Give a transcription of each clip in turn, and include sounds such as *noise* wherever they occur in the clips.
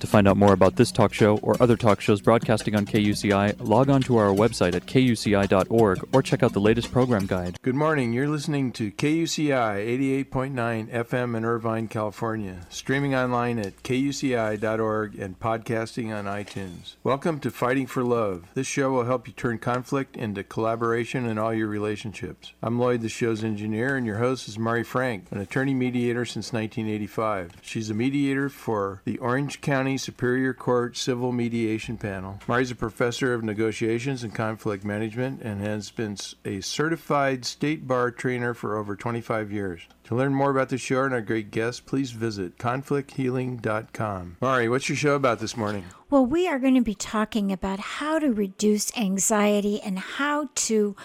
To find out more about this talk show or other talk shows broadcasting on KUCI, log on to our website at kuci.org or check out the latest program guide. Good morning. You're listening to KUCI 88.9 FM in Irvine, California, streaming online at kuci.org and podcasting on iTunes. Welcome to Fighting for Love. This show will help you turn conflict into collaboration in all your relationships. I'm Lloyd, the show's engineer, and your host is Mari Frank, an attorney mediator since 1985. She's a mediator for the Orange County Superior Court Civil Mediation Panel. Mari's a professor of negotiations and conflict management and has been a certified state bar trainer for over 25 years. To learn more about the show and our great guests, please visit conflicthealing.com. Mari, what's your show about this morning? Well, we are going to be talking about how to reduce anxiety and how to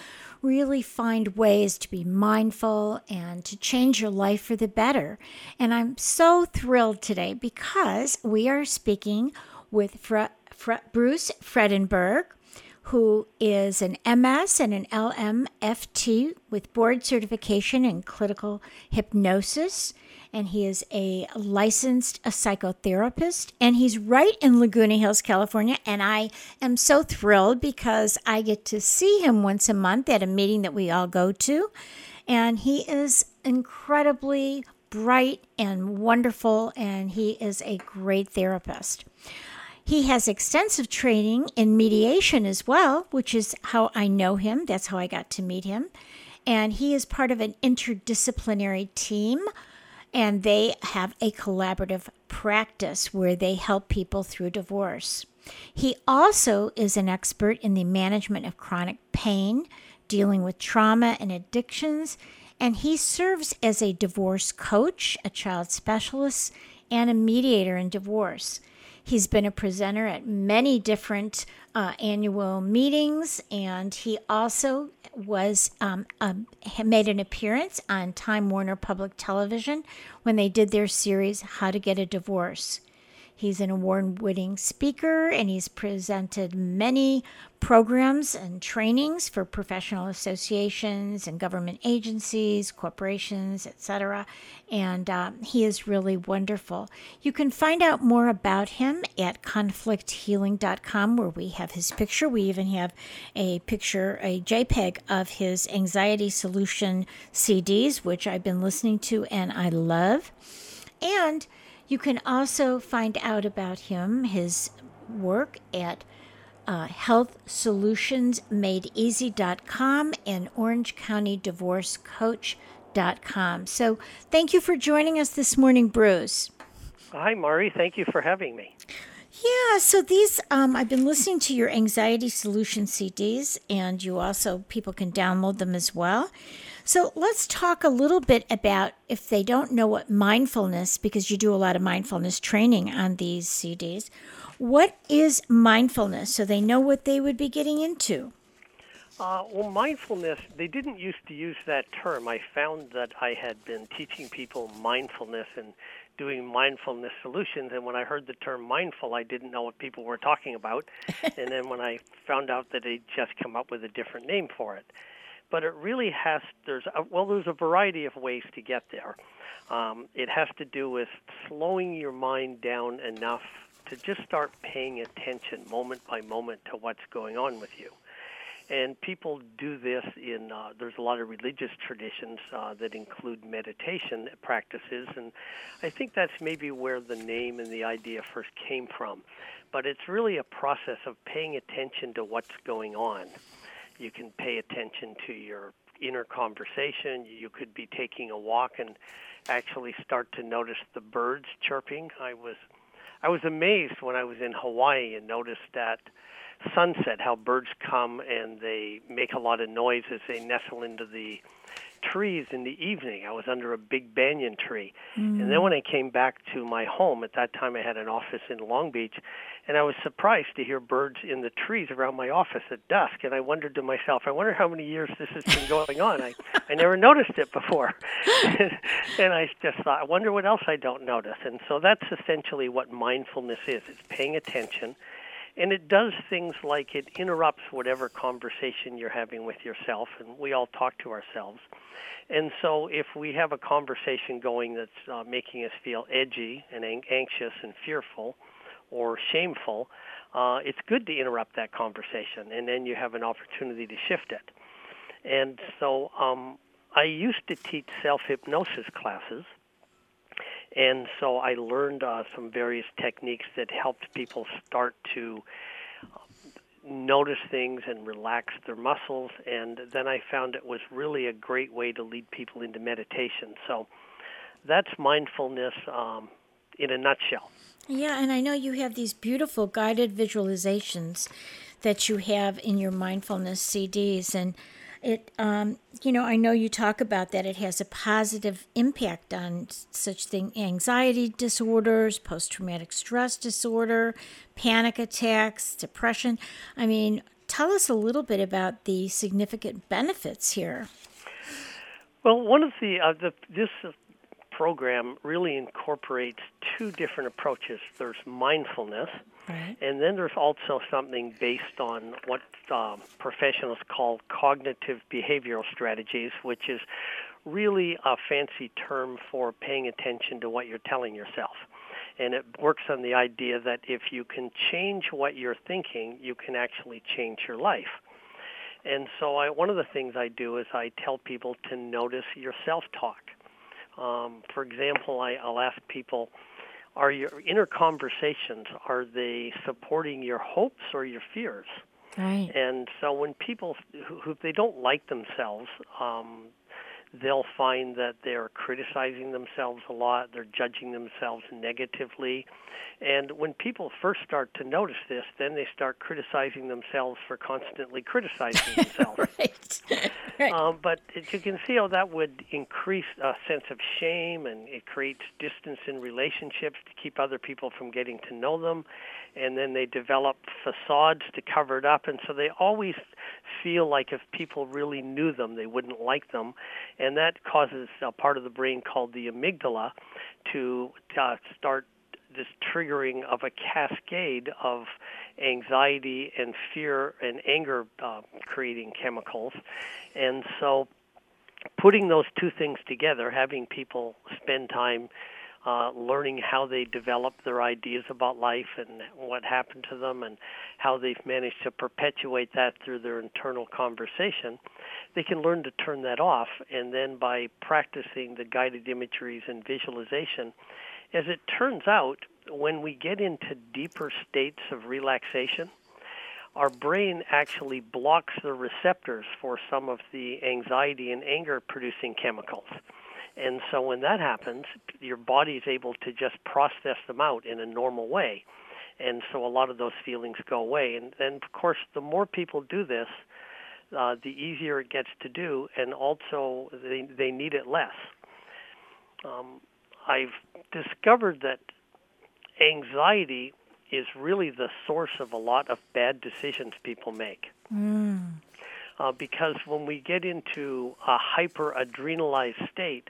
really find ways to be mindful and to change your life for the better. And I'm so thrilled today because we are speaking with Fre- Fre- Bruce Fredenberg, who is an MS and an LMFT with board certification in clinical hypnosis and he is a licensed a psychotherapist and he's right in Laguna Hills, California and I am so thrilled because I get to see him once a month at a meeting that we all go to and he is incredibly bright and wonderful and he is a great therapist. He has extensive training in mediation as well, which is how I know him. That's how I got to meet him. And he is part of an interdisciplinary team and they have a collaborative practice where they help people through divorce. He also is an expert in the management of chronic pain, dealing with trauma and addictions, and he serves as a divorce coach, a child specialist, and a mediator in divorce. He's been a presenter at many different uh, annual meetings, and he also was um, made an appearance on Time Warner Public Television when they did their series How to Get a Divorce. He's an award winning speaker and he's presented many programs and trainings for professional associations and government agencies, corporations, etc. And um, he is really wonderful. You can find out more about him at conflicthealing.com, where we have his picture. We even have a picture, a JPEG of his anxiety solution CDs, which I've been listening to and I love. And you can also find out about him, his work at uh, healthsolutionsmadeeasy.com and orangecountydivorcecoach.com. So thank you for joining us this morning, Bruce. Hi, Mari. Thank you for having me. Yeah, so these, um, I've been listening to your anxiety solution CDs, and you also, people can download them as well. So let's talk a little bit about if they don't know what mindfulness, because you do a lot of mindfulness training on these CDs, what is mindfulness so they know what they would be getting into? Uh, well, mindfulness, they didn't used to use that term. I found that I had been teaching people mindfulness and doing mindfulness solutions, and when I heard the term mindful, I didn't know what people were talking about. *laughs* and then when I found out that they'd just come up with a different name for it but it really has there's a, well there's a variety of ways to get there. Um, it has to do with slowing your mind down enough to just start paying attention moment by moment to what's going on with you. And people do this in, uh, there's a lot of religious traditions uh, that include meditation practices, and I think that's maybe where the name and the idea first came from. But it's really a process of paying attention to what's going on. You can pay attention to your inner conversation. You could be taking a walk and actually start to notice the birds chirping. I was I was amazed when I was in Hawaii and noticed that sunset how birds come and they make a lot of noise as they nestle into the trees in the evening. I was under a big banyan tree. Mm. And then when I came back to my home, at that time I had an office in Long Beach, and I was surprised to hear birds in the trees around my office at dusk. And I wondered to myself, I wonder how many years this has been going on. I, I never *laughs* noticed it before. *laughs* and I just thought, I wonder what else I don't notice. And so that's essentially what mindfulness is it's paying attention And it does things like it interrupts whatever conversation you're having with yourself, and we all talk to ourselves. And so, if we have a conversation going that's uh, making us feel edgy and ang- anxious and fearful or shameful, uh, it's good to interrupt that conversation, and then you have an opportunity to shift it. And so, um, I used to teach self hypnosis classes, and so I learned uh, some various techniques that helped people start to notice things and relax their muscles. And then I found it was really a great way to lead people into meditation. So that's mindfulness um, in a nutshell. Yeah, and I know you have these beautiful guided visualizations that you have in your mindfulness CDs. And it um, you know i know you talk about that it has a positive impact on such thing anxiety disorders post-traumatic stress disorder panic attacks depression. I mean tell us a little bit about the significant benefits here. Well one of the, uh, the this program really incorporates two different approaches. There's mindfulness Right. And then there's also something based on what um, professionals call cognitive behavioral strategies, which is really a fancy term for paying attention to what you're telling yourself. And it works on the idea that if you can change what you're thinking, you can actually change your life. And so, I, one of the things I do is I tell people to notice your self talk. Um, for example, I, I'll ask people, are your inner conversations are they supporting your hopes or your fears? Right. And so when people who, who they don't like themselves um they'll find that they're criticizing themselves a lot they're judging themselves negatively and when people first start to notice this then they start criticizing themselves for constantly criticizing *laughs* themselves right. *laughs* right. Um, but it, you can see how that would increase a sense of shame and it creates distance in relationships to keep other people from getting to know them. And then they develop facades to cover it up. And so they always feel like if people really knew them, they wouldn't like them. And that causes a part of the brain called the amygdala to uh, start this triggering of a cascade of anxiety and fear and anger uh, creating chemicals. And so putting those two things together, having people spend time uh, learning how they develop their ideas about life and what happened to them and how they've managed to perpetuate that through their internal conversation, they can learn to turn that off. And then by practicing the guided imageries and visualization, as it turns out, when we get into deeper states of relaxation, our brain actually blocks the receptors for some of the anxiety and anger producing chemicals. And so when that happens, your body is able to just process them out in a normal way. And so a lot of those feelings go away. And, and of course, the more people do this, uh, the easier it gets to do, and also they, they need it less. Um, I've discovered that anxiety is really the source of a lot of bad decisions people make. Mm. Uh, because when we get into a hyper adrenalized state,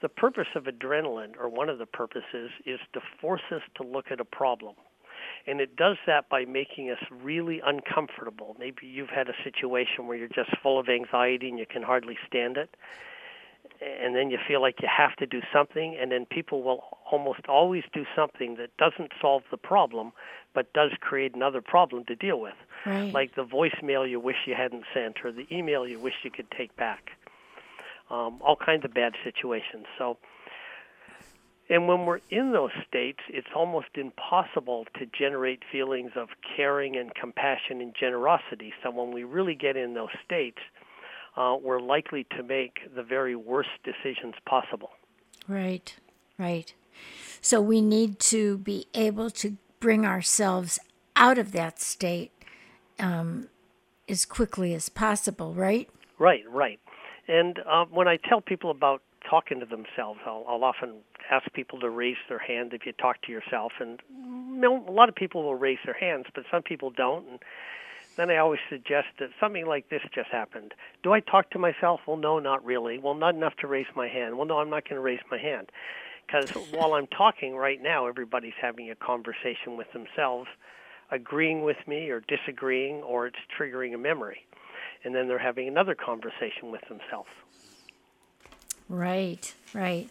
the purpose of adrenaline, or one of the purposes, is to force us to look at a problem. And it does that by making us really uncomfortable. Maybe you've had a situation where you're just full of anxiety and you can hardly stand it and then you feel like you have to do something, and then people will almost always do something that doesn't solve the problem, but does create another problem to deal with. Right. Like the voicemail you wish you hadn't sent, or the email you wish you could take back. Um, all kinds of bad situations. So, and when we're in those states, it's almost impossible to generate feelings of caring and compassion and generosity. So when we really get in those states, uh, we're likely to make the very worst decisions possible. Right, right. So we need to be able to bring ourselves out of that state um, as quickly as possible, right? Right, right. And uh, when I tell people about talking to themselves, I'll, I'll often ask people to raise their hand if you talk to yourself. And a lot of people will raise their hands, but some people don't. And then I always suggest that something like this just happened. Do I talk to myself? Well, no, not really. Well, not enough to raise my hand. Well, no, I'm not going to raise my hand. Because while I'm talking right now, everybody's having a conversation with themselves agreeing with me or disagreeing, or it's triggering a memory. And then they're having another conversation with themselves. Right, right.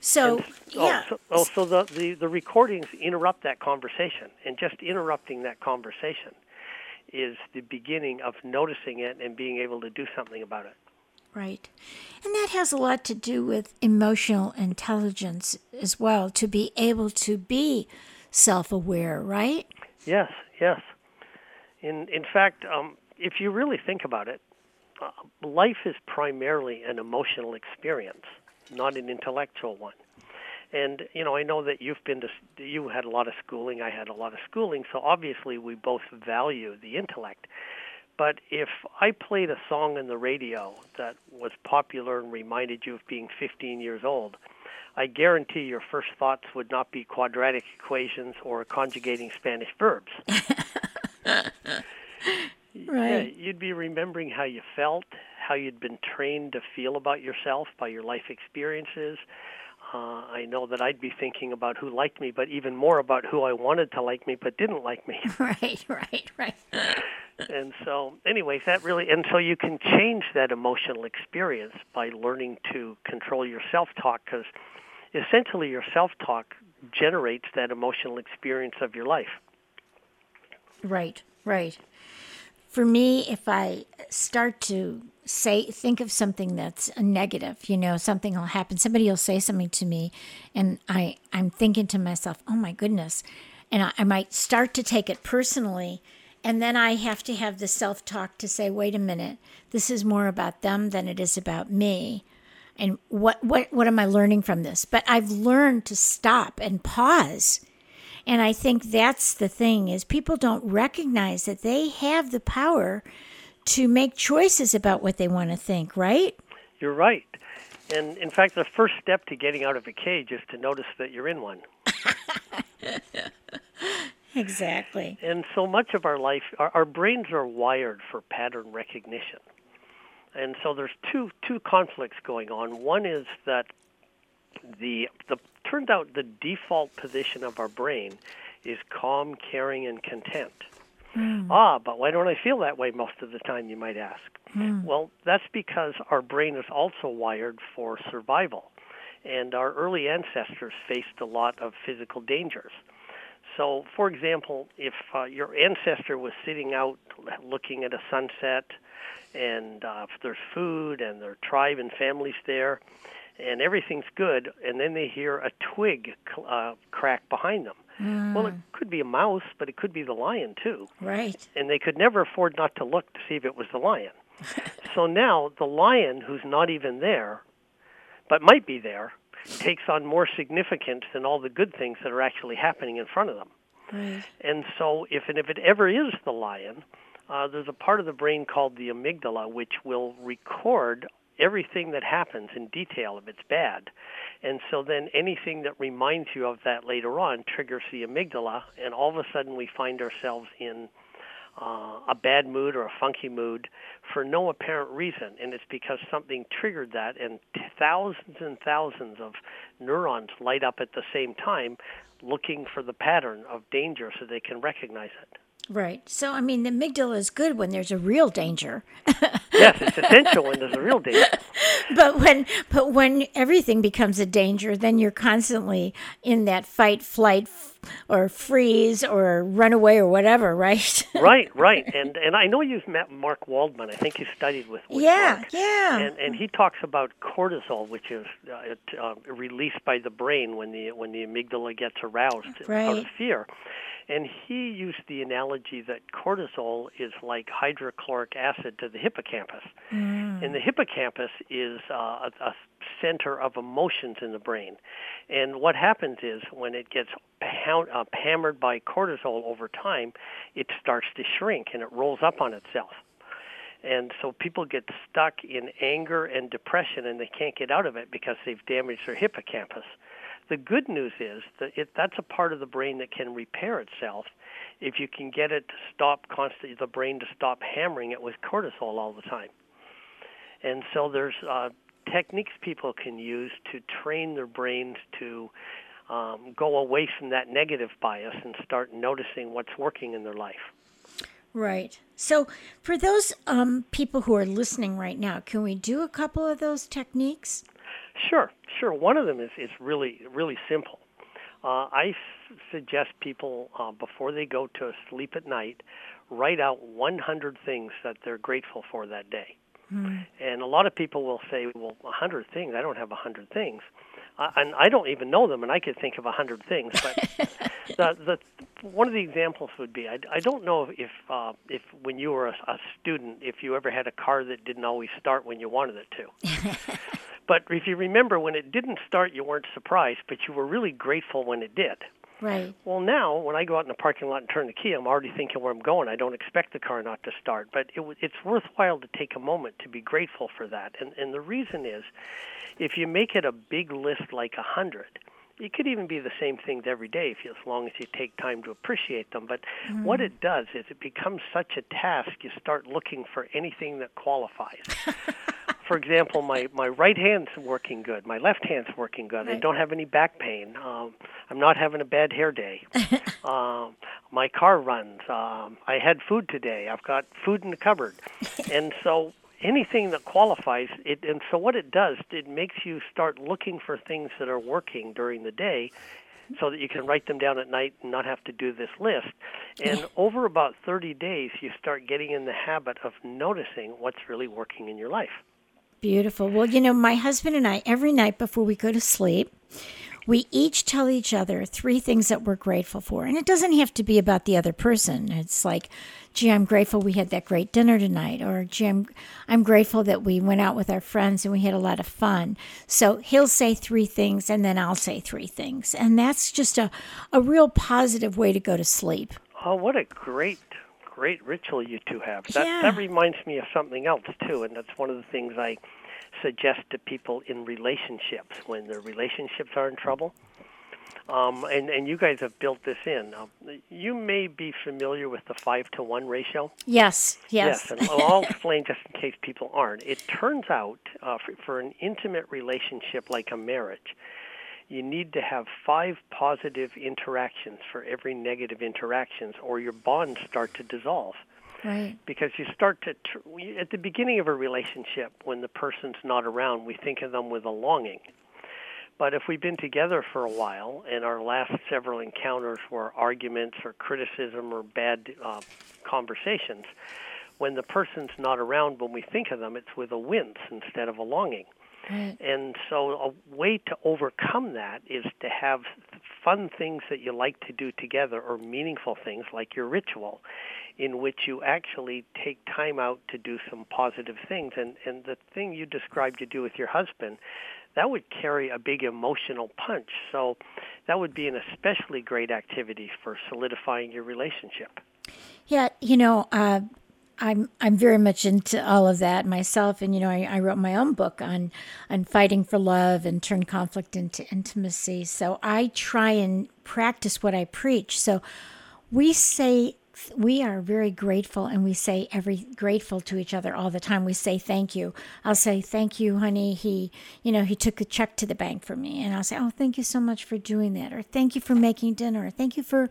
So, And- yeah. Oh, so, oh, so the, the, the recordings interrupt that conversation. And just interrupting that conversation is the beginning of noticing it and being able to do something about it. Right. And that has a lot to do with emotional intelligence as well, to be able to be self aware, right? Yes, yes. In in fact, um, if you really think about it, uh, life is primarily an emotional experience, not an intellectual one. And you know, I know that you've been to you had a lot of schooling, I had a lot of schooling, so obviously we both value the intellect. But if I played a song on the radio that was popular and reminded you of being 15 years old, I guarantee your first thoughts would not be quadratic equations or conjugating Spanish verbs. *laughs* Yeah, you'd be remembering how you felt, how you'd been trained to feel about yourself by your life experiences. Uh, I know that I'd be thinking about who liked me, but even more about who I wanted to like me but didn't like me. *laughs* Right, right, right. and so, anyways, that really, and so you can change that emotional experience by learning to control your self talk because essentially your self talk generates that emotional experience of your life. Right, right. For me, if I start to say, think of something that's a negative, you know, something will happen, somebody will say something to me, and I, I'm thinking to myself, oh my goodness. And I, I might start to take it personally. And then I have to have the self talk to say, wait a minute, this is more about them than it is about me. And what, what, what am I learning from this? But I've learned to stop and pause and I think that's the thing is people don't recognize that they have the power to make choices about what they want to think, right? You're right. And in fact, the first step to getting out of a cage is to notice that you're in one. *laughs* Exactly. And so much of our life, our, our brains are wired for pattern recognition. And so there's two two conflicts going on. One is that the the turned out the default position of our brain is calm, caring, and content. Ah, but why don't I feel that way most of the time? You might ask. Well, that's because our brain is also wired for survival, and our early ancestors faced a lot of physical dangers. So, for example, if uh, your ancestor was sitting out looking at a sunset, and uh, if there's food and their tribe and families there, and everything's good, and then they hear a twig uh, crack behind them. Well, it could be a mouse, but it could be the lion too Right. and they could never afford not to look to see if it was the lion. *laughs* so now the lion, who's not even there, but might be there, takes on more significance than all the good things that are actually happening in front of them. Right. And so, if and if it ever is the lion, uh, there's a part of the brain called the amygdala which will record everything that happens in detail if it's bad. And so then anything that reminds you of that later on triggers the amygdala, and all of a sudden we find ourselves in uh, a bad mood or a funky mood for no apparent reason. And it's because something triggered that, and thousands and thousands of neurons light up at the same time looking for the pattern of danger so they can recognize it. Right. So, I mean, the amygdala is good when there's a real danger. Yes, it's essential when there's a real danger. *laughs* but when but when everything becomes a danger, then you're constantly in that fight, flight, or freeze, or run away, or whatever, right? *laughs* right, right. And and I know you've met Mark Waldman. I think you studied with, with yeah, Mark. yeah. And and he talks about cortisol, which is uh, it, uh, released by the brain when the when the amygdala gets aroused out of Right. fear. And he used the analogy that cortisol is like hydrochloric acid to the hippocampus. And the hippocampus is uh, a, a center of emotions in the brain. And what happens is when it gets pound, uh, hammered by cortisol over time, it starts to shrink and it rolls up on itself. And so people get stuck in anger and depression and they can't get out of it because they've damaged their hippocampus. The good news is that it, that's a part of the brain that can repair itself if you can get it to stop constantly, the brain to stop hammering it with cortisol all the time. And so there's uh, techniques people can use to train their brains to um, go away from that negative bias and start noticing what's working in their life. Right. So, for those um, people who are listening right now, can we do a couple of those techniques? Sure, sure. One of them is, is really, really simple. Uh, I s- suggest people, uh, before they go to sleep at night, write out 100 things that they're grateful for that day. And a lot of people will say, well, 100 things? I don't have 100 things. And I don't even know them, and I could think of a 100 things. But *laughs* the, the, one of the examples would be I, I don't know if, uh, if when you were a, a student, if you ever had a car that didn't always start when you wanted it to. *laughs* but if you remember, when it didn't start, you weren't surprised, but you were really grateful when it did. Right. Well, now when I go out in the parking lot and turn the key, I'm already thinking where I'm going. I don't expect the car not to start, but it, w- it's worthwhile to take a moment to be grateful for that. And and the reason is, if you make it a big list like a hundred, it could even be the same things every day if you, as long as you take time to appreciate them. But what mm. it does is it becomes such a task. You start looking for anything that qualifies. *laughs* for example, my my right hand's working good, my left hand's working good. I don't have any back pain. Um, I'm not having a bad hair day. *laughs* um, my car runs. Um, I had food today. I've got food in the cupboard, *laughs* and so anything that qualifies it. And so what it does, it makes you start looking for things that are working during the day. So that you can write them down at night and not have to do this list. And over about 30 days, you start getting in the habit of noticing what's really working in your life. Beautiful. Well, you know, my husband and I, every night before we go to sleep, we each tell each other three things that we're grateful for. And it doesn't have to be about the other person. It's like, gee, I'm grateful we had that great dinner tonight. Or, gee, I'm, I'm grateful that we went out with our friends and we had a lot of fun. So he'll say three things and then I'll say three things. And that's just a, a real positive way to go to sleep. Oh, what a great, great ritual you two have. That Yeah. that reminds me of something else too, and that's one of the things I suggest to people in relationships when their relationships are in trouble. Um, and and you guys have built this in. Um, you may be familiar with the five to one ratio. Yes, yes. and I'll explain just in case people aren't. It turns out uh, for, for an intimate relationship like a marriage, you need to have five positive interactions for every negative interactions, or your bonds start to dissolve. Right. Because you start to, tr- at the beginning of a relationship, when the person's not around, we think of them with a longing. But if we've been together for a while and our last several encounters were arguments or criticism or bad uh, conversations, when the person's not around, when we think of them, it's with a wince instead of a longing. Right. And so, a way to overcome that is to have fun things that you like to do together or meaningful things like your ritual, in which you actually take time out to do some positive things. And, and the thing you described you do with your husband, that would carry a big emotional punch. So, that would be an especially great activity for solidifying your relationship. Yeah, you know, uh, I'm I'm very much into all of that myself, and you know, I, I wrote my own book on on fighting for love and turn conflict into intimacy. So I try and practice what I preach. So we say we are very grateful and we say every grateful to each other all the time. We say thank you. I'll say thank you honey. He you know he took a check to the bank for me. And i'll say oh thank you so much for doing that. Or thank you for making dinner. Or thank you for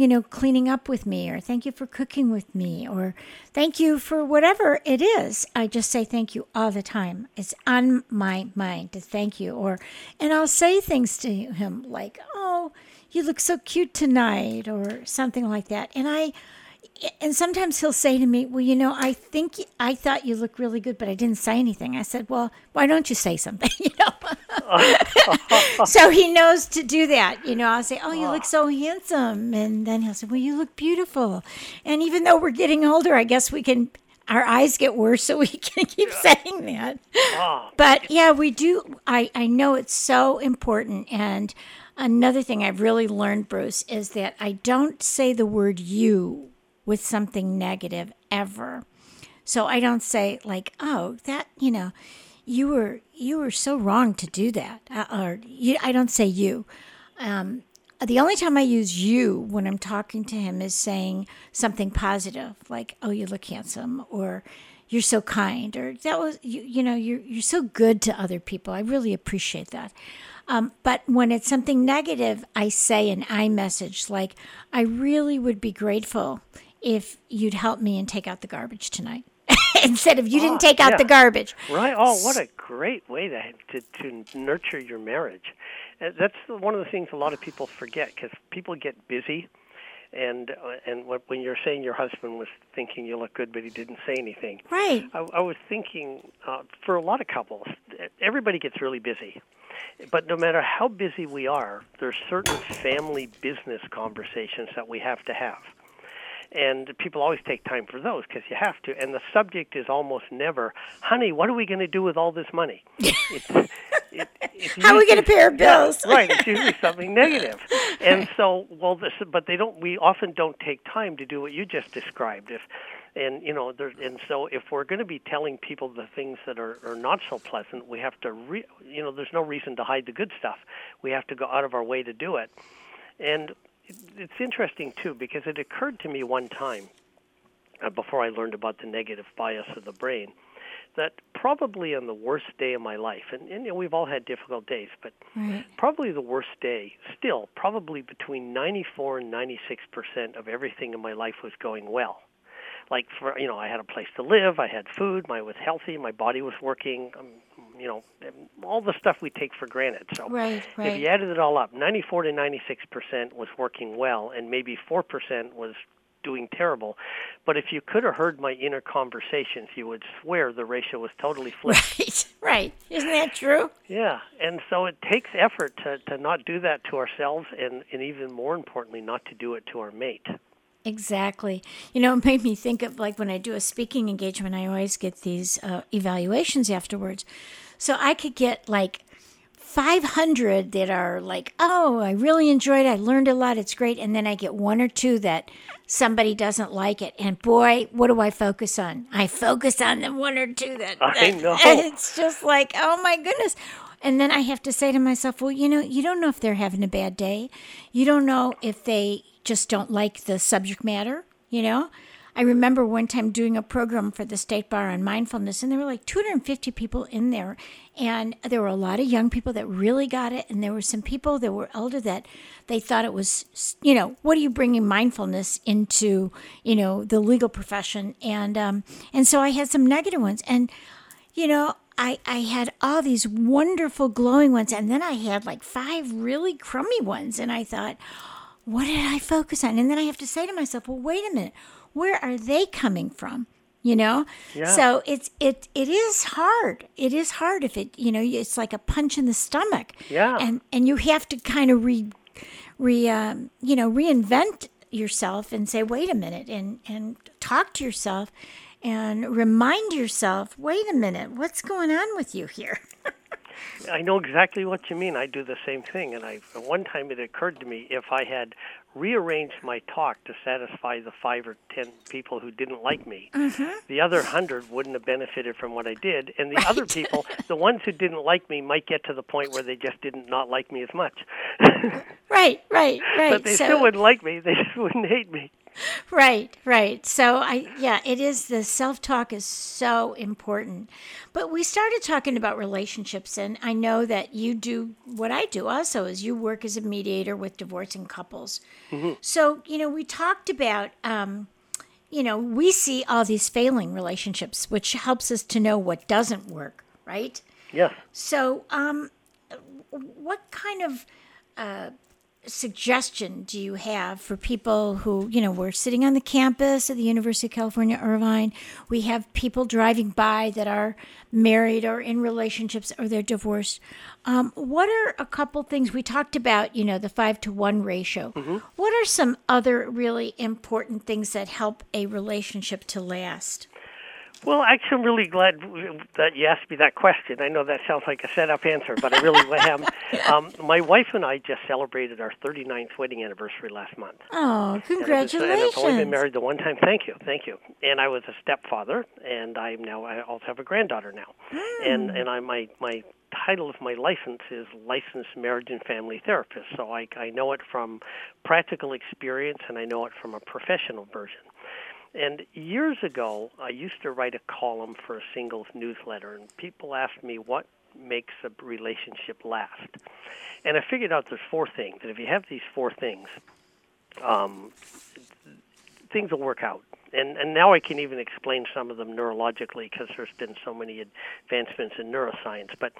you know cleaning up with me or thank you for cooking with me or thank you for whatever it is. I just say thank you all the time. It's on my mind to thank you or and i'll say things to him like oh you look so cute tonight or something like that. And i and sometimes he'll say to me well you know i think i thought you looked really good but i didn't say anything. I said well why don't you say something? *laughs* You know *laughs* so he knows to do that. You know i'll say oh you look ah. so handsome. And then he'll say well you look beautiful. And even though we're getting older i guess we can our eyes get worse so we *laughs* can keep saying that. Ah. But yeah we do i i know it's so important. And another thing i've really learned bruce is that i don't say the word you with something negative ever. So i don't say like oh that you know you were you were so wrong to do that uh, or you, i don't say you. Um, the only time I use you when I'm talking to him is saying something positive, like, oh, you look handsome, or, you're so kind or that was you, you know you're you're so good to other people. I really appreciate that. Um, but when it's something negative i say an I-message like i really would be grateful if you'd help me and take out the garbage tonight *laughs* instead of you didn't Oh, take out yeah. the garbage Right. Oh, what a great way to to, to nurture your marriage. Uh, That's one of the things a lot of people forget because people get busy, and uh, and what, when you're saying your husband was thinking you look good, but he didn't say anything. right I, I was thinking uh, for a lot of couples, everybody gets really busy. But no matter how busy we are, there's certain family business conversations that we have to have. And people always take time for those because you have to. And the subject is almost never, honey, what are we going to do with all this money? *laughs* It's, it, it's How are we gonna usually- pay our Yeah, bills? right. It's usually something negative. *laughs* And so, well, this, but they don't. We often don't take time to do what you just described. If, and you know, there, and so if we're going to be telling people the things that are, are not so pleasant, we have to. Re, you know, there's no reason to hide the good stuff. We have to go out of our way to do it. And it's interesting too because it occurred to me one time uh, before I learned about the negative bias of the brain that probably on the worst day of my life, and, and you know, we've all had difficult days, but right probably the worst day, still, probably between 94 and 96 percent of everything in my life was going well. Like for you know, I had a place to live, I had food, I was healthy, my body was working, um, you know, all the stuff we take for granted. So right if you added it all up, 94 to 96 percent was working well, and maybe four percent was doing terrible. But if you could have heard my inner conversations, you would swear the ratio was totally flipped. *laughs* right right isn't that true Yeah, and so it takes effort to, to not do that to ourselves, and, and even more importantly, not to do it to our mate. Exactly. You know, *laughs* it made me think of like when I do a speaking engagement, I always get these uh, evaluations afterwards. So I could get like 500 that are like, oh, I really enjoyed it. I learned a lot. It's great. And then I get one or two that somebody doesn't like it. And boy, what do I focus on? I focus on the one or two that. I know. *laughs* It's just like, oh my goodness. And then I have to say to myself, well, you know, you don't know if they're having a bad day. You don't know if they just don't like the subject matter, you know? I remember one time doing a program for the State Bar on mindfulness, and there were like 250 people in there. And there were a lot of young people that really got it, and there were some people that were older that they thought it was, you know, what are you bringing mindfulness into, you know, the legal profession? And um, and so I had some negative ones, and you know, I, I had all these wonderful glowing ones, and then I had like five really crummy ones, and I thought, what did I focus on? And then I have to say to myself, well, wait a minute, where are they coming from? You know, Yeah. so it's it it is hard. It is hard if it you know it's like a punch in the stomach. Yeah. and and you have to kind of re re um, you know reinvent yourself and say wait a minute and and talk to yourself and remind yourself wait a minute what's going on with you here *laughs* I know exactly what you mean. I do the same thing, and I one time it occurred to me if I had rearranged my talk to satisfy the five or ten people who didn't like me, mm-hmm. the other hundred wouldn't have benefited from what I did, and the other people, *laughs* the ones who didn't like me, might get to the point where they just didn't not like me as much. right right *laughs* right but they so, still wouldn't like me. They *laughs* just wouldn't hate me. Right, right. So I yeah, it is the self-talk is so important. But we started talking about relationships and I know that you do what I do also is you work as a mediator with divorcing couples. So, you know, we talked about um you know, we see all these failing relationships, which helps us to know what doesn't work, right? Yes. So, um, what kind of uh, suggestion do you have for people who, you know, we're sitting on the campus at the University of California, Irvine. We have people driving by that are married or in relationships or they're divorced. Um, what are a couple things we talked about? You know, the five to one ratio. What are some other really important things that help a relationship to last? Well, actually, I'm really glad that you asked me that question. I know that sounds like a setup answer, but I really *laughs* am. Um, my wife and I just celebrated our 39th wedding anniversary last month. Oh, And it was- congratulations! And I've only been married the one time. Thank you, thank you. And I was a stepfather, and I'm now I also have a granddaughter now. And and I my my title of my license is licensed marriage and family therapist. So I I know it from practical experience, and I know it from a professional version. And years ago, I used to write a column for a singles newsletter, and people asked me what makes a relationship last. And I figured out there's four things. And if you have these four things, um, things will work out. And and now I can even explain some of them neurologically because there's been so many advancements in neuroscience. But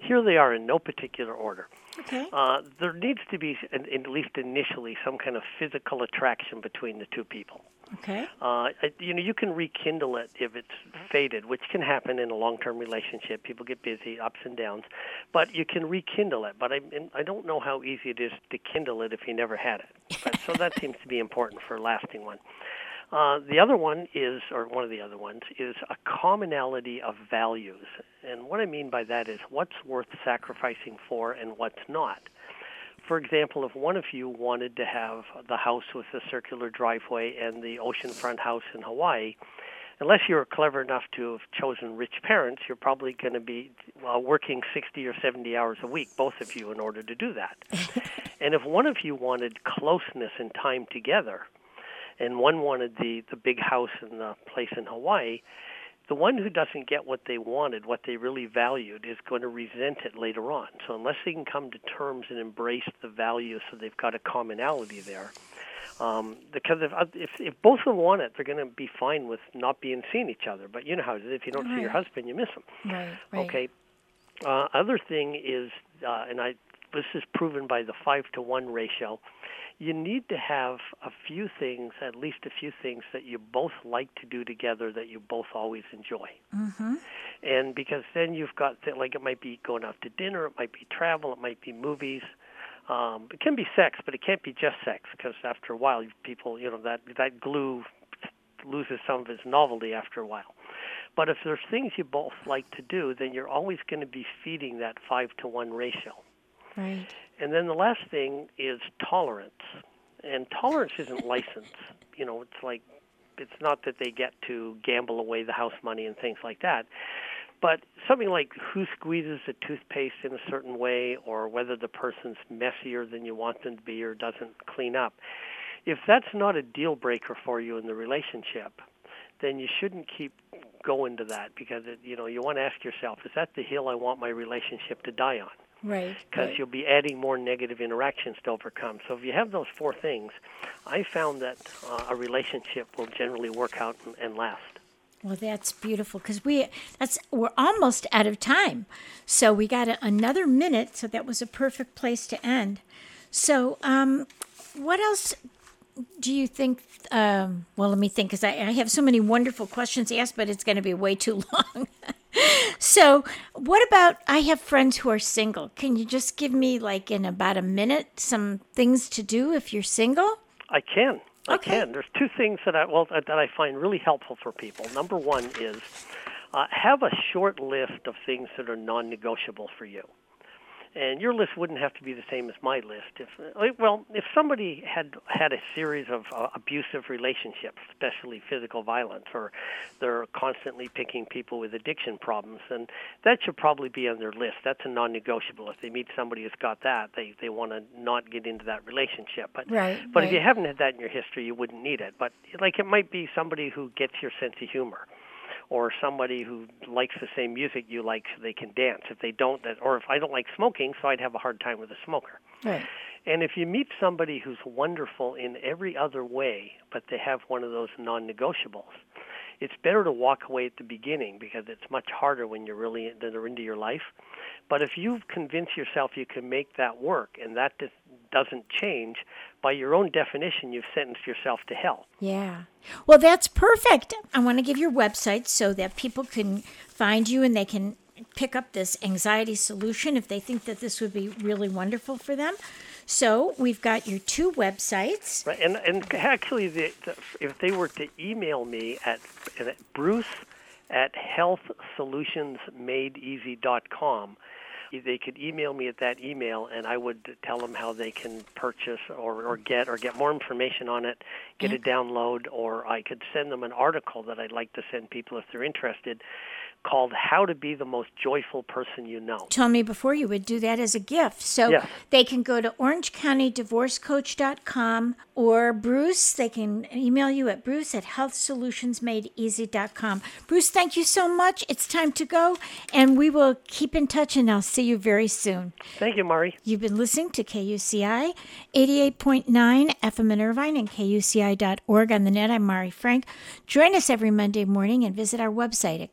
here they are in no particular order. Okay. Uh, there needs to be, at least initially, some kind of physical attraction between the two people. Okay. Uh, you know, you can rekindle it if it's faded, which can happen in a long-term relationship. People get busy, ups and downs, but you can rekindle it. But I, I don't know how easy it is to kindle it if you never had it. But, so that *laughs* seems to be important for a lasting one. Uh, the other one is, or one of the other ones, is a commonality of values. And what I mean by that is what's worth sacrificing for and what's not. For example, if one of you wanted to have the house with the circular driveway and the oceanfront house in Hawaii, unless you're clever enough to have chosen rich parents, you're probably going to be uh, working 60 or 70 hours a week, both of you, in order to do that. *laughs* and if one of you wanted closeness and time together, and one wanted the the big house and the place in Hawaii. The one who doesn't get what they wanted, what they really valued, is going to resent it later on. So unless they can come to terms and embrace the value, so they've got a commonality there. Um, because if, if if both of them want it, they're going to be fine with not being seeing each other. But you know how it is. If you don't right. see your husband, you miss him. Right. right. Okay. Uh, other thing is, uh, and I this is proven by the five to one ratio you need to have a few things, at least a few things that you both like to do together that you both always enjoy. Mm-hmm. And because then you've got th- like it might be going out to dinner, it might be travel, it might be movies. Um, it can be sex, but it can't be just sex because after a while, people, you know, that that glue loses some of its novelty after a while. But if there's things you both like to do, then you're always going to be feeding that five to one ratio. Right. And then the last thing is tolerance. And tolerance isn't license. *laughs* You know, it's like it's not that they get to gamble away the house money and things like that. But something like who squeezes a toothpaste in a certain way or whether the person's messier than you want them to be or doesn't clean up. If that's not a deal breaker for you in the relationship, then you shouldn't keep going to that because it, you know you want to ask yourself is that the hill I want my relationship to die on Right. because right. you'll be adding more negative interactions to overcome. So if you have those four things, I found that uh, a relationship will generally work out and, and last. Well, that's beautiful because we that's we're almost out of time, so we got a, another minute. So that was a perfect place to end. So, um, what else do you think? Um, well, let me think because I, I have so many wonderful questions asked, but it's going to be way too *laughs* long. So, what about I have friends who are single? Can you just give me, like, in about a minute, some things to do if you're single? I can. I Okay. can. There's two things that I well that I find really helpful for people. Number one is uh, have a short list of things that are non-negotiable for you. And your list wouldn't have to be the same as my list. If uh, well, if somebody had had a series of uh, abusive relationships, especially physical violence, or they're constantly picking people with addiction problems, then that should probably be on their list. That's a non-negotiable. If they meet somebody who's got that, they they want to not get into that relationship. But Right, but if you haven't had that in your history, you wouldn't need it. But like it might be somebody who gets your sense of humor or somebody who likes the same music you like so they can dance. If they don't, that, or if I don't like smoking, so I'd have a hard time with a smoker. Right. And if you meet somebody who's wonderful in every other way, but they have one of those non-negotiables, it's better to walk away at the beginning because it's much harder when you're really that are into your life. But if you've convinced yourself you can make that work and that doesn't change, by your own definition, you've sentenced yourself to hell. Yeah. Well, that's perfect. I want to give your website so that people can find you and they can pick up this anxiety solution if they think that this would be really wonderful for them. So we've got your two websites. Right, and and actually, the, the, if they were to email me at, at Bruce at healthsolutionsmadeeasy.com, they could email me at that email, and I would tell them how they can purchase or, or get or get more information on it, get a mm-hmm. download, or I could send them an article that I'd like to send people if they're interested. Called How to Be the Most Joyful Person You Know. Tell me before you would do that as a gift. So Yes. they can go to orangecountydivorcecoach.com or Bruce, they can email you at bruce at healthsolutionsmadeeasy.com. Bruce, thank you so much. It's time to go, and we will keep in touch, and I'll see you very soon. Thank you, Mari. You've been listening to KUCI 88.9 FM in Irvine and KUCI.org on the net. I'm Mari Frank. Join us every Monday morning and visit our website at